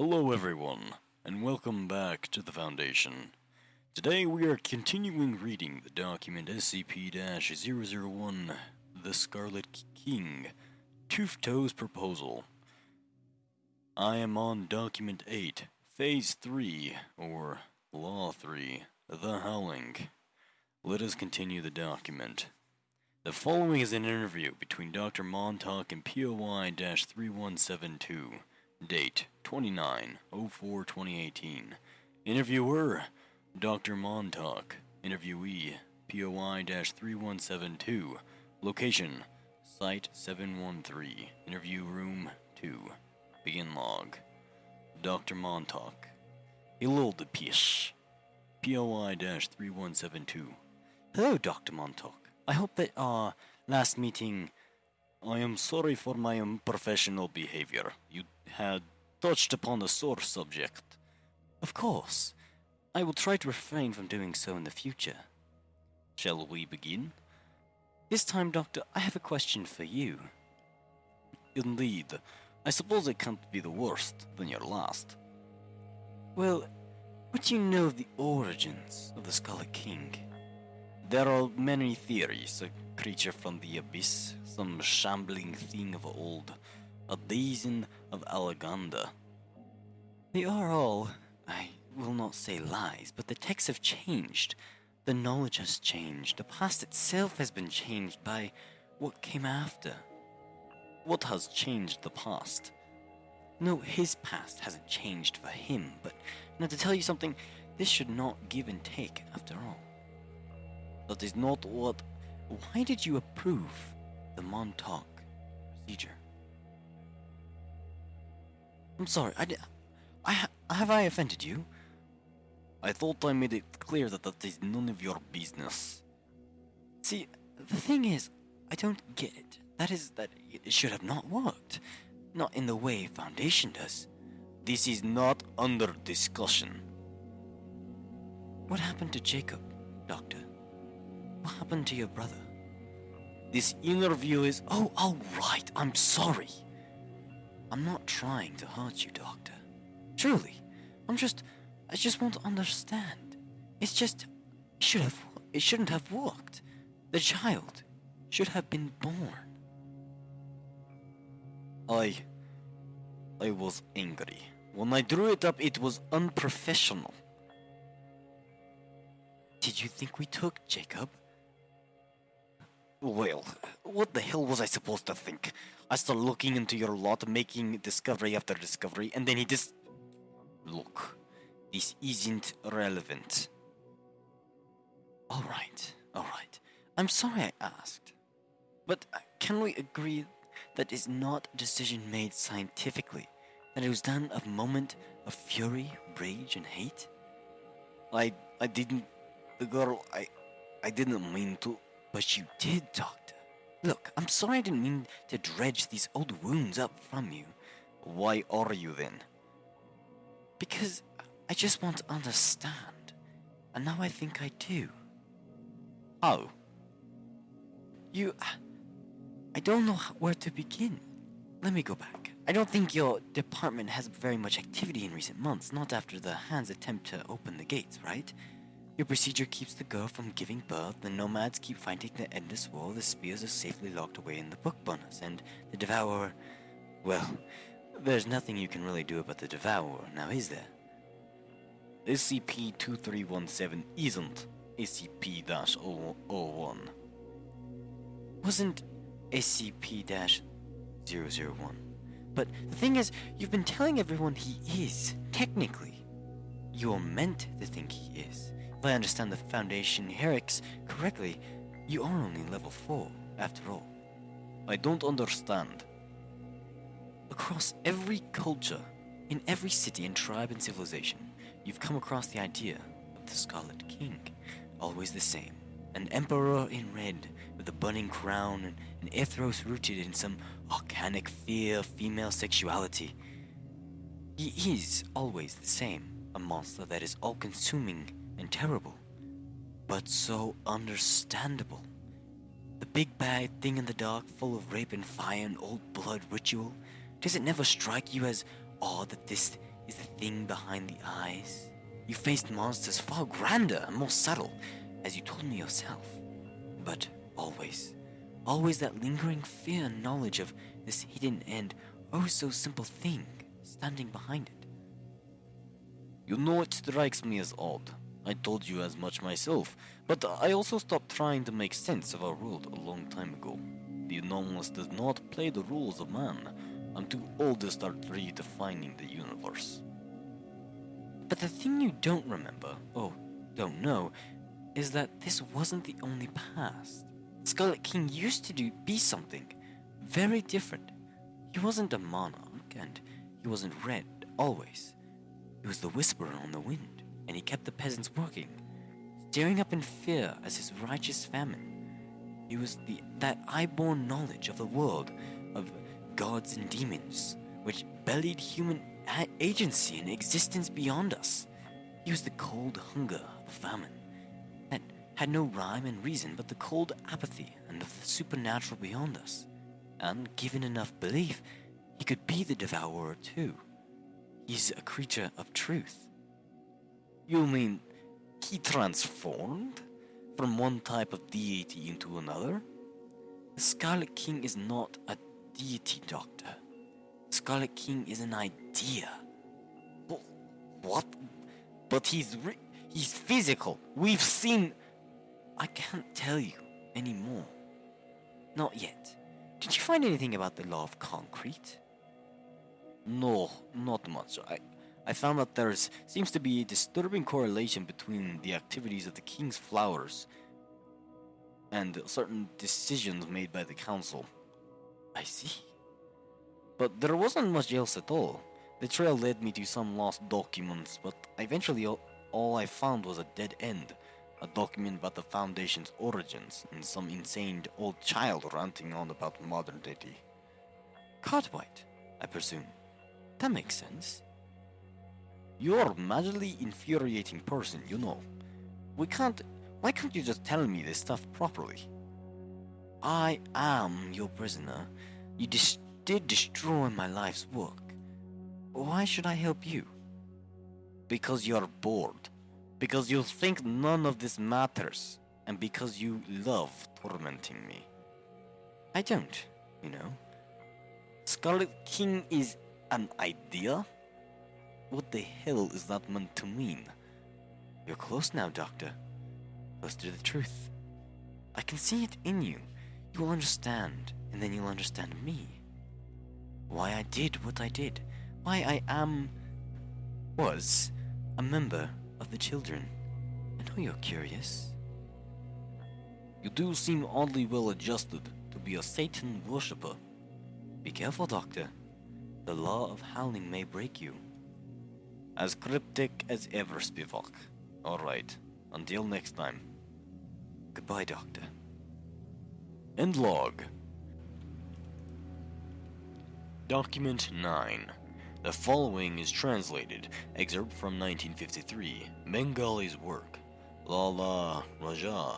Hello, everyone, and welcome back to the Foundation. Today we are continuing reading the document SCP 001 The Scarlet King Tufto's Proposal. I am on Document 8, Phase 3, or Law 3, The Howling. Let us continue the document. The following is an interview between Dr. Montauk and POI 3172. Date 29 04 2018. Interviewer Dr. Montauk. Interviewee POI 3172. Location Site 713. Interview Room 2. Begin log. Dr. Montauk. Hello, the piece. POI 3172. Hello, Dr. Montauk. I hope that our last meeting. I am sorry for my unprofessional behavior. You had touched upon a sore subject. Of course. I will try to refrain from doing so in the future. Shall we begin? This time, Doctor, I have a question for you. Indeed. I suppose it can't be the worst than your last. Well, what do you know of the origins of the Scarlet King? There are many theories. A creature from the abyss, some shambling thing of old, a daeva of Alagadda. They are all, I will not say lies, but the texts have changed. The knowledge has changed. The past itself has been changed by what came after. What has changed the past? No, his past hasn't changed for him, but now to tell you something, this should not give and take after all. That is not what. Why did you approve the Montauk procedure? I'm sorry, I, I have I offended you? I thought I made it clear that that is none of your business. See, the thing is, I don't get it. That is, that it should have not worked. Not in the way Foundation does. This is not under discussion. What happened to Jacob, Doctor? What happened to your brother? This interview is. Oh, all right, I'm sorry. I'm not trying to hurt you, Doctor. Truly. I'm just. I just want to understand. It's just. It should have. It shouldn't have worked. The child should have been born. I. I was angry. When I drew it up, it was unprofessional. Did you think we took Jacob? Well, what the hell was I supposed to think? I started looking into your lot, making discovery after discovery, and then he just. Look, this isn't relevant. Alright, alright. I'm sorry I asked. But can we agree that is not a decision made scientifically? That it was done of moment of fury, rage, and hate? I I didn't the girl I I didn't mean to but you did, Doctor. Look, I'm sorry I didn't mean to dredge these old wounds up from you. Why are you then? Because I just want to understand. And now I think I do. Oh. You. Uh, I don't know where to begin. Let me go back. I don't think your department has very much activity in recent months, not after the Hands attempt to open the gates, right? Your procedure keeps the girl from giving birth, the nomads keep fighting the endless war, the spears are safely locked away in the book burners, and the devourer. Well, there's nothing you can really do about the devourer, now is there? SCP 2317 isn't SCP 001. Wasn't SCP 001. But the thing is, you've been telling everyone he is, technically. You're meant to think he is. If I understand the Foundation Herix correctly, you are only level 4, after all. I don't understand. Across every culture, in every city and tribe and civilization, you've come across the idea of the Scarlet King. Always the same. An emperor in red, with a burning crown, and an ethos rooted in some organic fear of female sexuality. He is always the same, a monster that is all consuming and terrible, but so understandable. The big bad thing in the dark, full of rape and fire and old blood ritual, does it never strike you as odd that this is the thing behind the eyes. You faced monsters far grander and more subtle, as you told me yourself. But always, always that lingering fear and knowledge of this hidden and oh so simple thing standing behind it. You know it strikes me as odd. I told you as much myself, but I also stopped trying to make sense of our world a long time ago. The anomalous does not play the rules of man. I'm too old to start redefining the universe. But the thing you don't remember, or don't know, is that this wasn't the only past. Scarlet King used to do be something very different. He wasn't a monarch, and he wasn't red always. He was the whisperer on the wind, and he kept the peasants working, staring up in fear as his righteous famine. He was the that eye-born knowledge of the world, of gods and demons, which bellied human agency and existence beyond us. He was the cold hunger of famine that had no rhyme and reason but the cold apathy and of the supernatural beyond us. And given enough belief, he could be the devourer too. He's a creature of truth. You mean he transformed from one type of deity into another? The Scarlet King is not a deity, Doctor. The Scarlet King is an idea. But What? But he's he's physical. We've seen. I can't tell you anymore. Not yet. Did you find anything about the law of concrete? No, not much. I I found that there seems to be a disturbing correlation between the activities of the king's flowers and certain decisions made by the council. I see. But there wasn't much else at all. The trail led me to some lost documents, but eventually all, all I found was a dead end. A document about the Foundation's origins, and some insane old child ranting on about modernity. Cartwright, I presume. That makes sense. You're a madly infuriating person, you know. We can't. Why can't you just tell me this stuff properly? I am your prisoner. You dis- did destroy my life's work. Why should I help you? Because you're bored. Because you think none of this matters. And because you love tormenting me. I don't, you know. Scarlet King is an idea? What the hell is that meant to mean? You're close now, Doctor. Close to the truth. I can see it in you. You will understand, and then you'll understand me. Why I did what I did. Why I am. was a member of the children. I know you're curious. You do seem oddly well adjusted to be a Satan worshipper. Be careful, Doctor. The law of howling may break you. As cryptic as ever, Spivak. Alright, until next time. Goodbye, Doctor. End log. Document 9. The following is translated, excerpt from 1953, Bengali work. Lal Raja.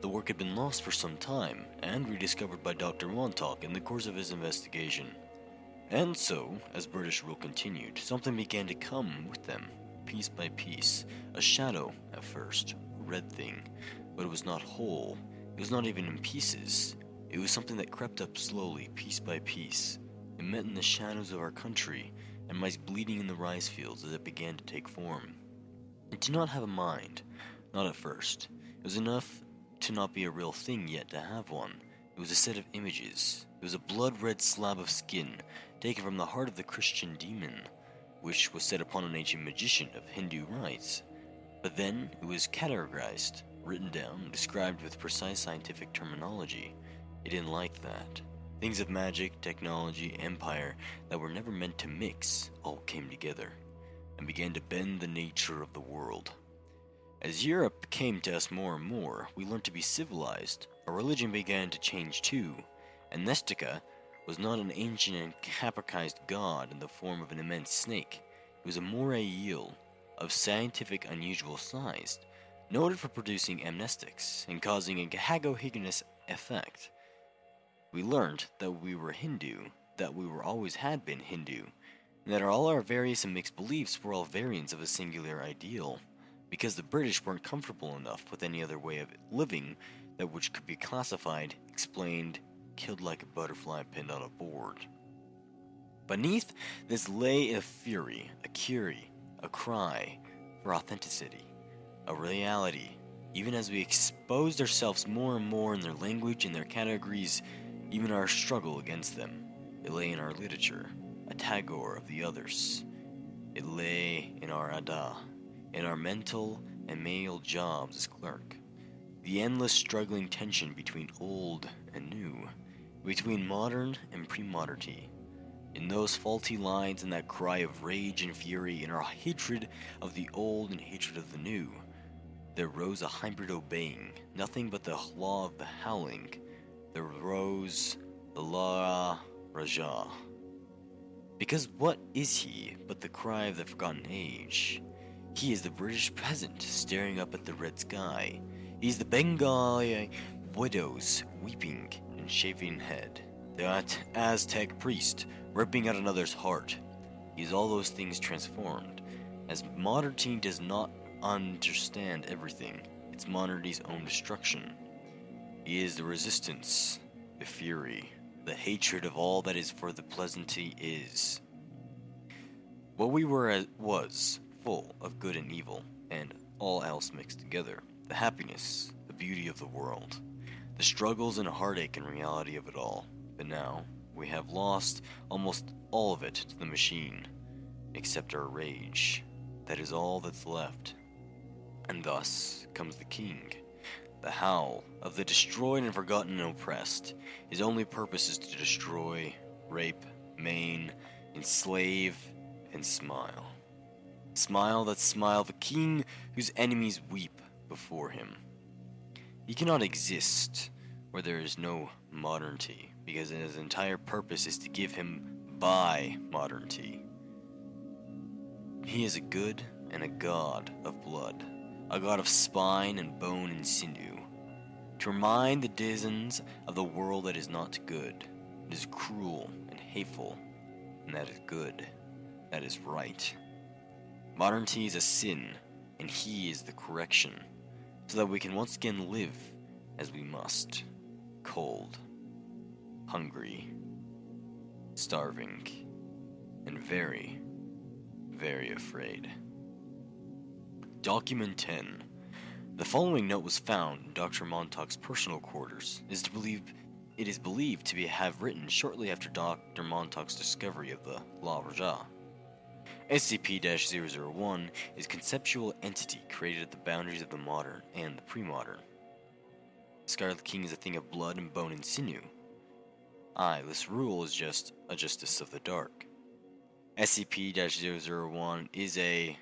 The work had been lost for some time and rediscovered by Dr. Montauk in the course of his investigation. And so, as British rule continued, something began to come with them, piece by piece. A shadow, at first, a red thing, but it was not whole. It was not even in pieces. It was something that crept up slowly, piece by piece. It met in the shadows of our country, and mice bleeding in the rice fields as it began to take form. It did not have a mind, not at first. It was enough to not be a real thing yet to have one. It was a set of images. It was a blood red slab of skin, taken from the heart of the Christian demon, which was set upon an ancient magician of Hindu rites. But then it was categorized, written down, described with precise scientific terminology. It didn't like that. Things of magic, technology, empire that were never meant to mix all came together and began to bend the nature of the world. As Europe came to us more and more, we learned to be civilized. Our religion began to change too, and Nestica was not an ancient and capricized god in the form of an immense snake. It was a moray eel of scientific unusual size, noted for producing amnestics and causing a hagohigonous effect. We learned that we were Hindu, that we were always had been Hindu, and that all our various and mixed beliefs were all variants of a singular ideal, because the British weren't comfortable enough with any other way of living that which could be classified, explained, killed like a butterfly pinned on a board. Beneath this lay a fury, a curie, a cry for authenticity, a reality, even as we exposed ourselves more and more in their language and their categories, even our struggle against them. It lay in our literature, a Tagore of the others. It lay in our adda, in our mental and menial jobs as clerk. The endless struggling tension between old and new, between modern and pre-modernity. In those faulty lines and that cry of rage and fury, in our hatred of the old and hatred of the new, there rose a hybrid obeying, nothing but the law of the howling. There rose the Lal Raja. Because what is he but the cry of the forgotten age? He is the British peasant staring up at the red sky. He is the Bengali widows weeping and shaving head. that Aztec priest ripping out another's heart. He is all those things transformed. As modernity does not understand everything, it's modernity's own destruction. He is the resistance, the fury, the hatred of all that is for the pleasanty is. What we were as was full of good and evil, and all else mixed together. The happiness, the beauty of the world, the struggles and heartache and reality of it all. But now, we have lost almost all of it to the machine, except our rage. That is all that's left. And thus comes the king, the howl of the destroyed and forgotten and oppressed. His only purpose is to destroy, rape, maim, enslave, and smile. Smile that smile the king whose enemies weep before him. He cannot exist where there is no modernity, because his entire purpose is to give him by modernity. He is a good and a god of blood a god of spine and bone and sinew, to remind the denizens of the world that is not good, it is cruel and hateful, and that is good, that is right. Modernity is a sin, and he is the correction, so that we can once again live as we must cold, hungry, starving, and very, very afraid. Document 10. The following note was found in Dr. Montauk's personal quarters. It is, to believe, it is believed to be have written shortly after Dr. Montauk's discovery of the Lal Raja. SCP-001 is a conceptual entity created at the boundaries of the modern and the pre-modern. Scarlet King is a thing of blood and bone and sinew. I, this rule is just a justice of the dark. SCP-001 is a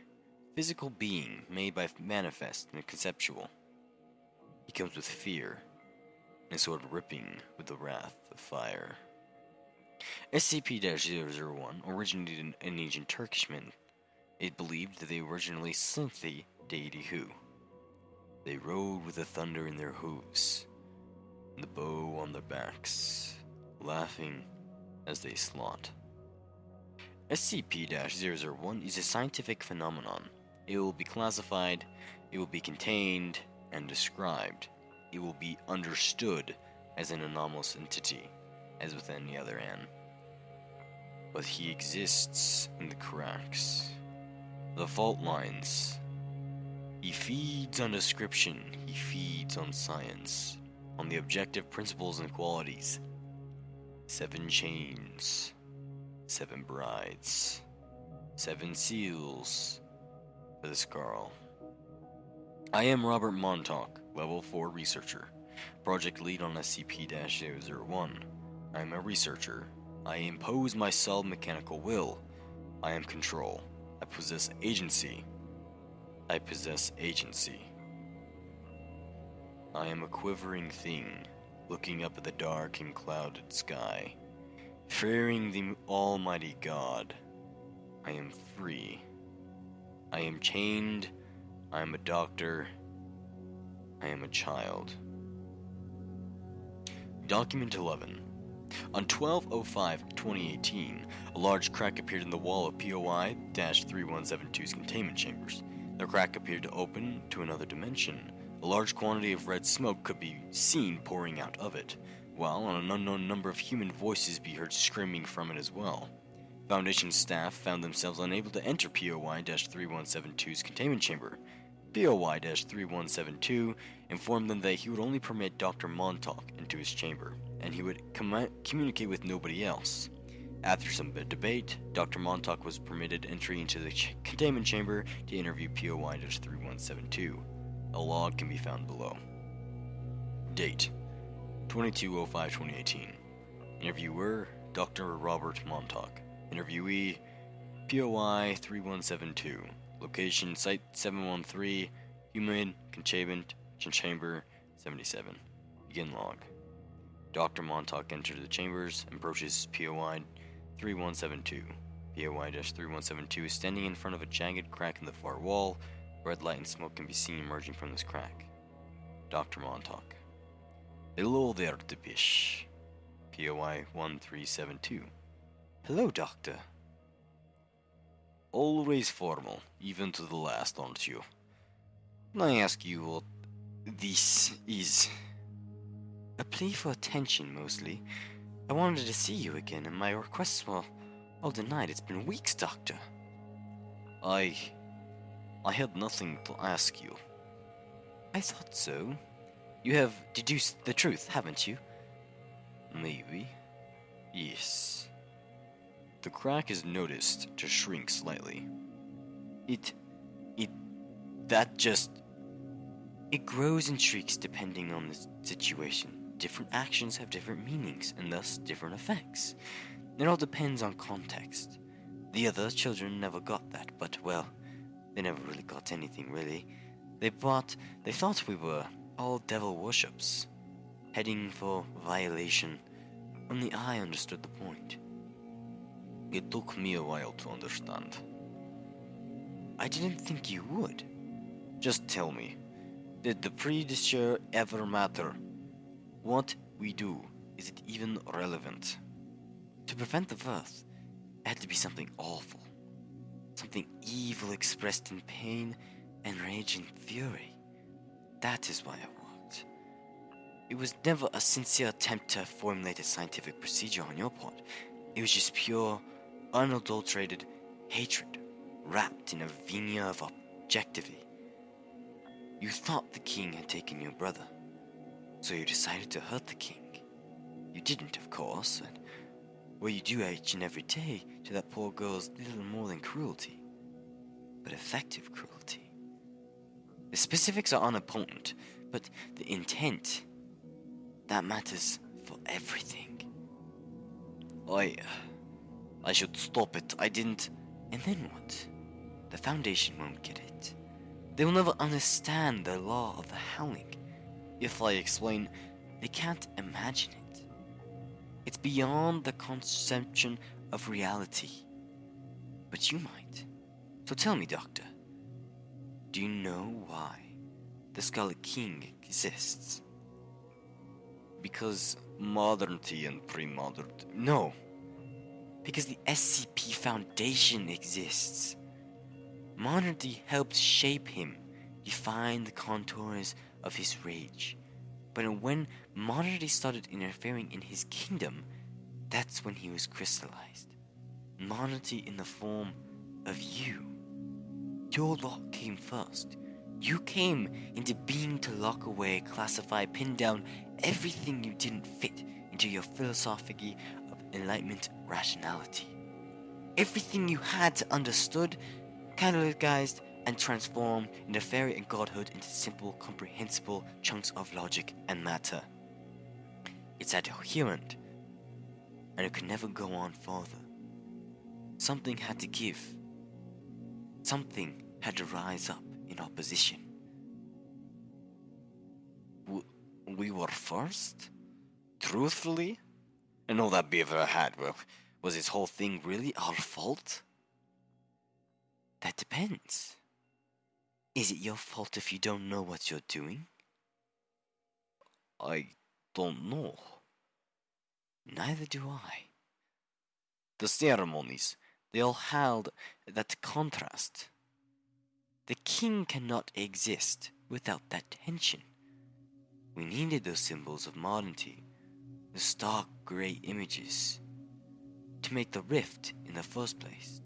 physical being made by manifest and conceptual. He comes with fear, and a sword ripping with the wrath of fire. SCP-001 originated in, in ancient Turkish men. It believed that they originally sent the deity Hu. They rode with the thunder in their hooves, the bow on their backs, laughing as they slaught. SCP-001 is a scientific phenomenon it will be classified, it will be contained and described. It will be understood as an anomalous entity, as with any other N. But he exists in the cracks, the fault lines. He feeds on description, he feeds on science, on the objective principles and qualities. Seven chains, seven brides, seven seals, for this girl. I am Robert Montauk, Level 4 Researcher, Project Lead on SCP 001. I am a researcher. I impose my solid mechanical will. I am control. I possess agency. I possess agency. I am a quivering thing, looking up at the dark and clouded sky, fearing the Almighty God. I am free. I am chained. I am a doctor. I am a child. Document 11. On 1205 2018, a large crack appeared in the wall of POI 3172's containment chambers. The crack appeared to open to another dimension. A large quantity of red smoke could be seen pouring out of it, while an unknown number of human voices be heard screaming from it as well. Foundation staff found themselves unable to enter POI 3172's containment chamber. POI 3172 informed them that he would only permit Dr. Montauk into his chamber, and he would com- communicate with nobody else. After some debate, Dr. Montauk was permitted entry into the ch- containment chamber to interview POI 3172. A log can be found below. Date 2205 2018. Interviewer Dr. Robert Montauk. Interviewee POI 3172. Location Site 713, Human Containment, Chamber 77. Begin log. Dr. Montauk enters the chambers and approaches POI 3172. POI 3172 is standing in front of a jagged crack in the far wall. Red light and smoke can be seen emerging from this crack. Dr. Montauk. Hello there, Dipesh. POI 1372. Hello, Doctor. Always formal, even to the last, aren't you? I ask you what this is. A plea for attention, mostly. I wanted to see you again, and my requests were all denied. It's been weeks, Doctor. I. I had nothing to ask you. I thought so. You have deduced the truth, haven't you? Maybe. Yes. The crack is noticed to shrink slightly. It. it. that just. It grows and shrinks depending on the situation. Different actions have different meanings and thus different effects. It all depends on context. The other children never got that, but well, they never really got anything really. They thought they thought we were all devil worships, heading for violation. Only I understood the point. It took me a while to understand. I didn't think you would. Just tell me, did the predecessor ever matter? What we do, is it even relevant? To prevent the birth, it had to be something awful. Something evil expressed in pain and rage and fury. That is why I worked. It was never a sincere attempt to formulate a scientific procedure on your part. It was just pure, unadulterated hatred, wrapped in a veneer of objectivity. You thought the king had taken your brother, so you decided to hurt the king. You didn't, of course, and well, you do each and every day to that poor girl's little more than cruelty, but effective cruelty. The specifics are unimportant, but the intent, that matters for everything. I. Uh, I should stop it. I didn't. And then what? The Foundation won't get it. They will never understand the law of the howling. If I explain, they can't imagine it. It's beyond the conception of reality. But you might. So tell me, Doctor, do you know why the Scarlet King exists? Because modernity and pre modern. No. Because the SCP Foundation exists. Modernity helped shape him, define the contours of his rage. But when modernity started interfering in his kingdom, that's when he was crystallized. Modernity in the form of you. Your lot came first. You came into being to lock away, classify, pin down everything you didn't fit into your philosophy of enlightenment rationality. Everything you had to understood, categorized, and transformed the fairy and godhood into simple, comprehensible chunks of logic and matter. It's adherent, and it could never go on further. Something had to give. Something had to rise up in opposition. We were first? Truthfully? And all that beaver had, well, was this whole thing really our fault? That depends. Is it your fault if you don't know what you're doing? I don't know. Neither do I. The ceremonies, they all held that contrast. The king cannot exist without that tension. We needed those symbols of modernity, the stark grey images, to make the rift in the first place.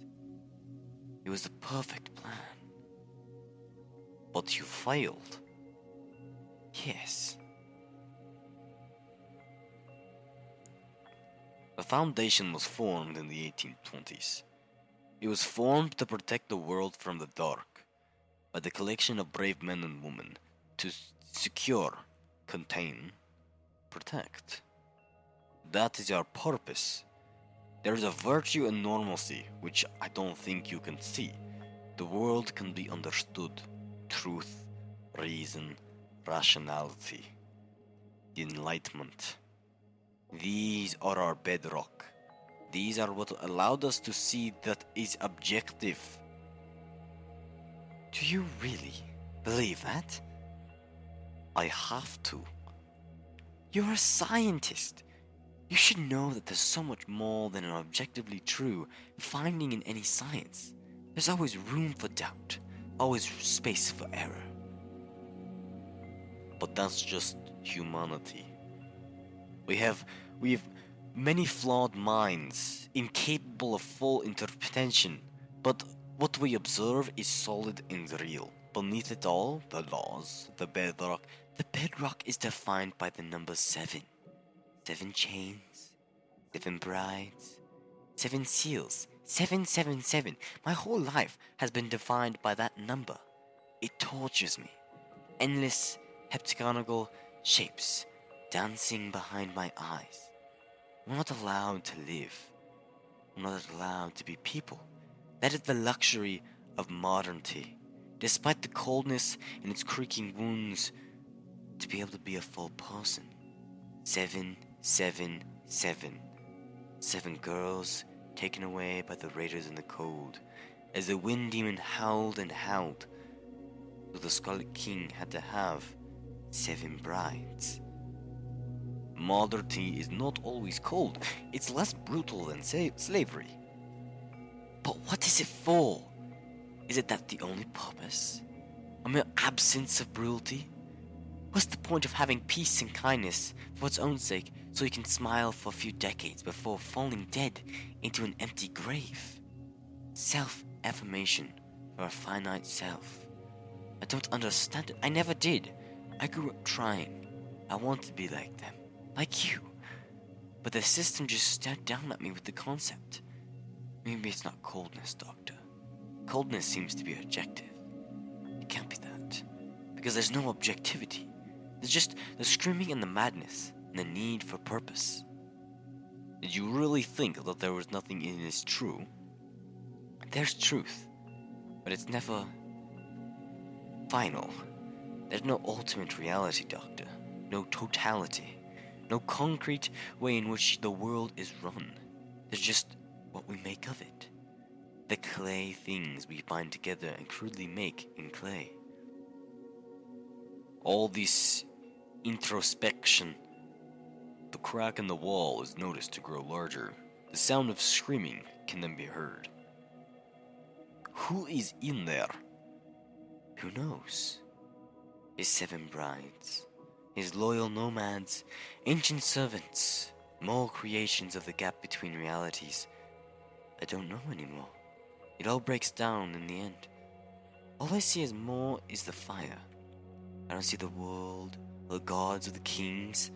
It was the perfect plan. But you failed. Yes. The foundation was formed in the 1820s. It was formed to protect the world from the dark by the collection of brave men and women to secure, contain, protect. That is our purpose. There is a virtue and normalcy which I don't think you can see. The world can be understood. Truth, reason, rationality, the enlightenment. These are our bedrock. These are what allowed us to see that is objective. Do you really believe that? I have to. You're a scientist. You should know that there's so much more than an objectively true finding in any science. There's always room for doubt, always space for error. But that's just humanity. We have we have many flawed minds, incapable of full interpretation, but what we observe is solid and real. Beneath it all, the laws, the bedrock. The bedrock is defined by the number seven. Seven chains, seven brides, seven seals, 777. My whole life has been defined by that number. It tortures me. Endless heptagonal shapes dancing behind my eyes. We're not allowed to live. We're not allowed to be people. That is the luxury of modernity. Despite the coldness and its creaking wounds, to be able to be a full person. Seven, seven, seven. Seven girls taken away by the raiders in the cold, as the wind demon howled and howled. So the Scarlet King had to have seven brides. Modernity is not always cold, it's less brutal than sa- slavery. But what is it for? Is it that the only purpose? A mere absence of brutality? What's the point of having peace and kindness for its own sake so you can smile for a few decades before falling dead into an empty grave? Self affirmation for a finite self. I don't understand it. I never did. I grew up trying. I want to be like them, like you. But the system just stared down at me with the concept. Maybe it's not coldness, Doctor. Coldness seems to be objective. It can't be that. Because there's no objectivity. There's just the screaming and the madness and the need for purpose. Did you really think that there was nothing in this true? There's truth, but it's never final. There's no ultimate reality, Doctor. No totality. No concrete way in which the world is run. There's just what we make of it. The clay things we bind together and crudely make in clay. All this introspection. The crack in the wall is noticed to grow larger. The sound of screaming can then be heard. Who is in there? Who knows? His seven brides, his loyal nomads, ancient servants, more creations of the gap between realities. I don't know anymore. It all breaks down in the end. All I see is more is the fire. I don't see the world, or the gods, or the kings.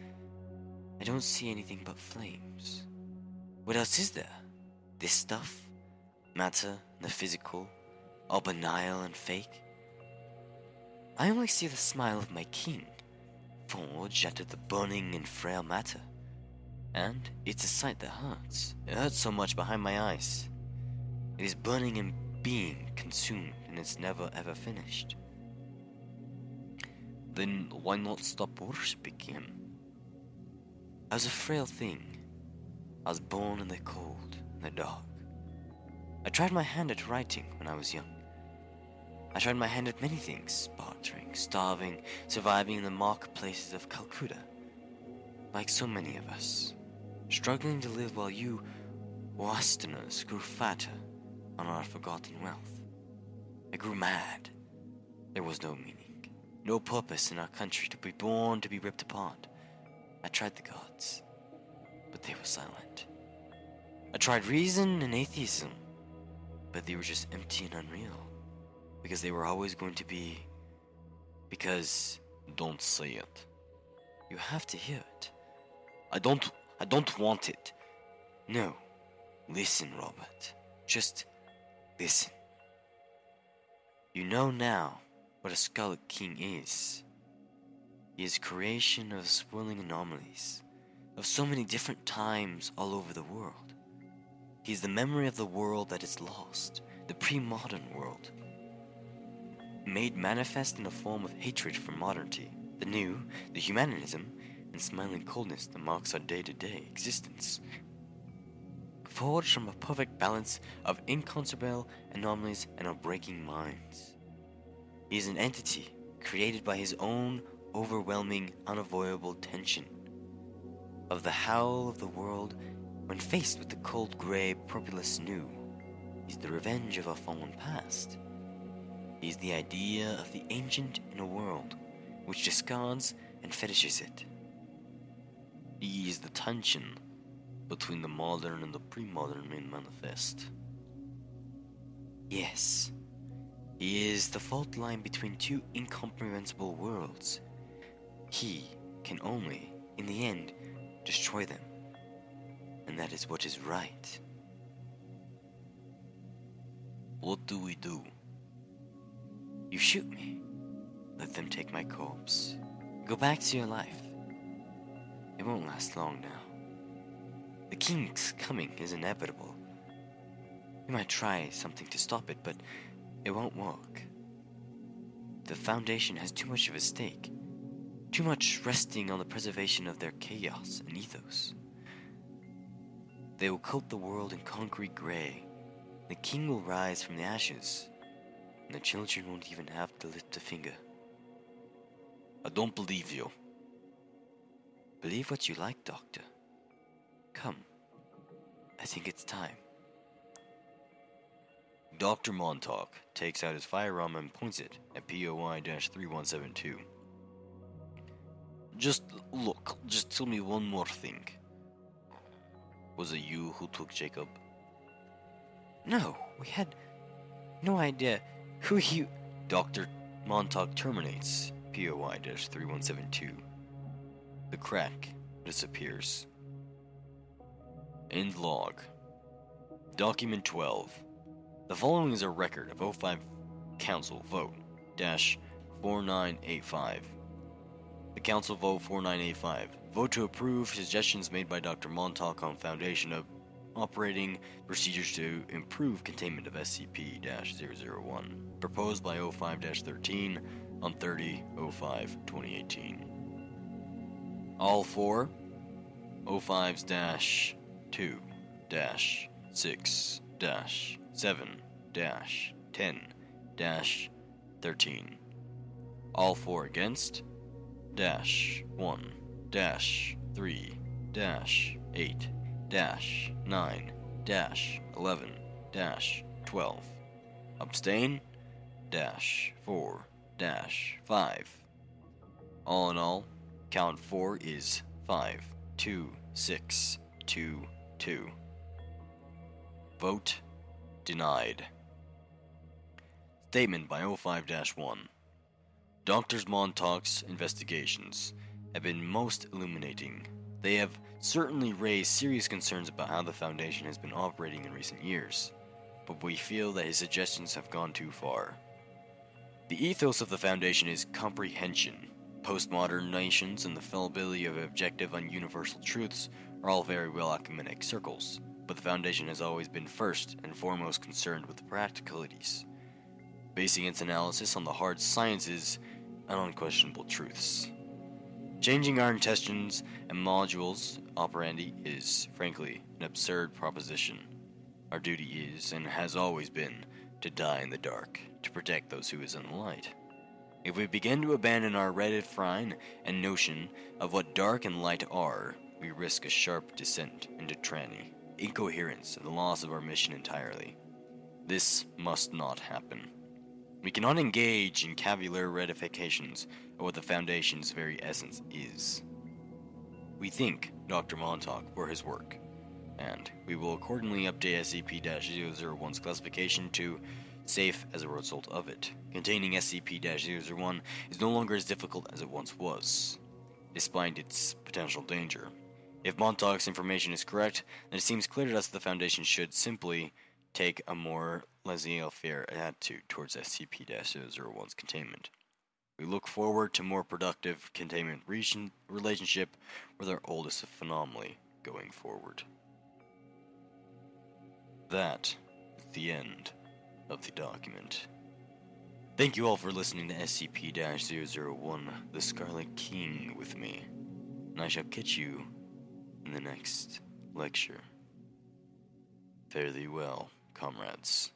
I don't see anything but flames. What else is there? This stuff? Matter, the physical, all banal and fake? I only see the smile of my king, forged out of the burning and frail matter. And it's a sight that hurts. It hurts so much behind my eyes. It is burning and being consumed, and it's never ever finished. Then why not stop worshipping him? As a frail thing. I was born in the cold, in the dark. I tried my hand at writing when I was young. I tried my hand at many things bartering, starving, surviving in the marketplaces of Calcutta. Like so many of us, struggling to live while you Westerners grew fatter on our forgotten wealth. I grew mad. There was no meaning, no purpose in our country to be born to be ripped apart. I tried the gods, but they were silent. I tried reason and atheism, but they were just empty and unreal. Because they were always going to be. Because. Don't say it. You have to hear it. I don't. I don't want it. No. Listen, Robert. Just listen. You know now what a Scarlet King is. He is creation of swirling anomalies, of so many different times all over the world. He is the memory of the world that is lost, the pre modern world. Made manifest in the form of hatred for modernity, the new, the humanism, and smiling coldness that marks our day to day existence. Forged from a perfect balance of inconceivable anomalies and our breaking minds. He is an entity created by his own overwhelming, unavoidable tension of the howl of the world when faced with the cold gray populous new. He's the revenge of our fallen past. He's the idea of the ancient in a world which discards and fetishes it. He is the tension between the modern and the pre modern main manifest. Yes, he is the fault line between two incomprehensible worlds. He can only, in the end, destroy them. And that is what is right. What do we do? You shoot me. Let them take my corpse. Go back to your life. It won't last long now. The king's coming is inevitable. You might try something to stop it, but it won't work. The Foundation has too much of a stake, too much resting on the preservation of their chaos and ethos. They will coat the world in concrete gray. The king will rise from the ashes, and the children won't even have to lift a finger. I don't believe you. Believe what you like, Doctor. Come. I think it's time. Dr. Montauk takes out his firearm and points it at POI 3172. Just look, just tell me one more thing. Was it you who took Jacob? No, we had no idea who you. Dr. Montauk terminates POI 3172. The crack disappears. End log. Document 12. The following is a record of O5 Council Vote dash 4985. The Council Vote 4985. Vote to approve suggestions made by Dr. Montauk on Foundation of operating procedures to improve containment of SCP 001. Proposed by O5 13 on 30 05 2018. All four O5s dash 2 dash 6 dash 7 dash 10 dash 13. All four against dash 1 dash 3 dash 8 dash 9 dash 11 dash 12. Abstain dash 4 dash 5. All in all, count 4 is 5, 2, 6, 2, 2. Vote denied. Statement by O5 1. Doctors Montauk's investigations have been most illuminating. They have certainly raised serious concerns about how the Foundation has been operating in recent years, but we feel that his suggestions have gone too far. The ethos of the Foundation is comprehension. Postmodern nations and the fallibility of objective and universal truths are all very well academic circles, but the Foundation has always been first and foremost concerned with the practicalities, basing its analysis on the hard sciences and unquestionable truths. Changing our intestines and modules operandi is, frankly, an absurd proposition. Our duty is, and has always been, to die in the dark, to protect those who is in the light. If we begin to abandon our red frying and notion of what dark and light are, we risk a sharp descent into tranny, incoherence, and the loss of our mission entirely. This must not happen. We cannot engage in cavalier ratifications of what the Foundation's very essence is. We thank Dr. Montauk for his work, and we will accordingly update SCP 001's classification to safe as a result of it. Containing SCP 001 is no longer as difficult as it once was, despite its potential danger. If Montauk's information is correct, then it seems clear to us that the Foundation should simply take a more laissez faire attitude towards SCP 001's containment. We look forward to more productive containment region- relationship with our oldest of anomaly going forward. That is the end of the document. Thank you all for listening to SCP 001, The Scarlet King, with me, and I shall catch you in the next lecture. Fare thee well, comrades.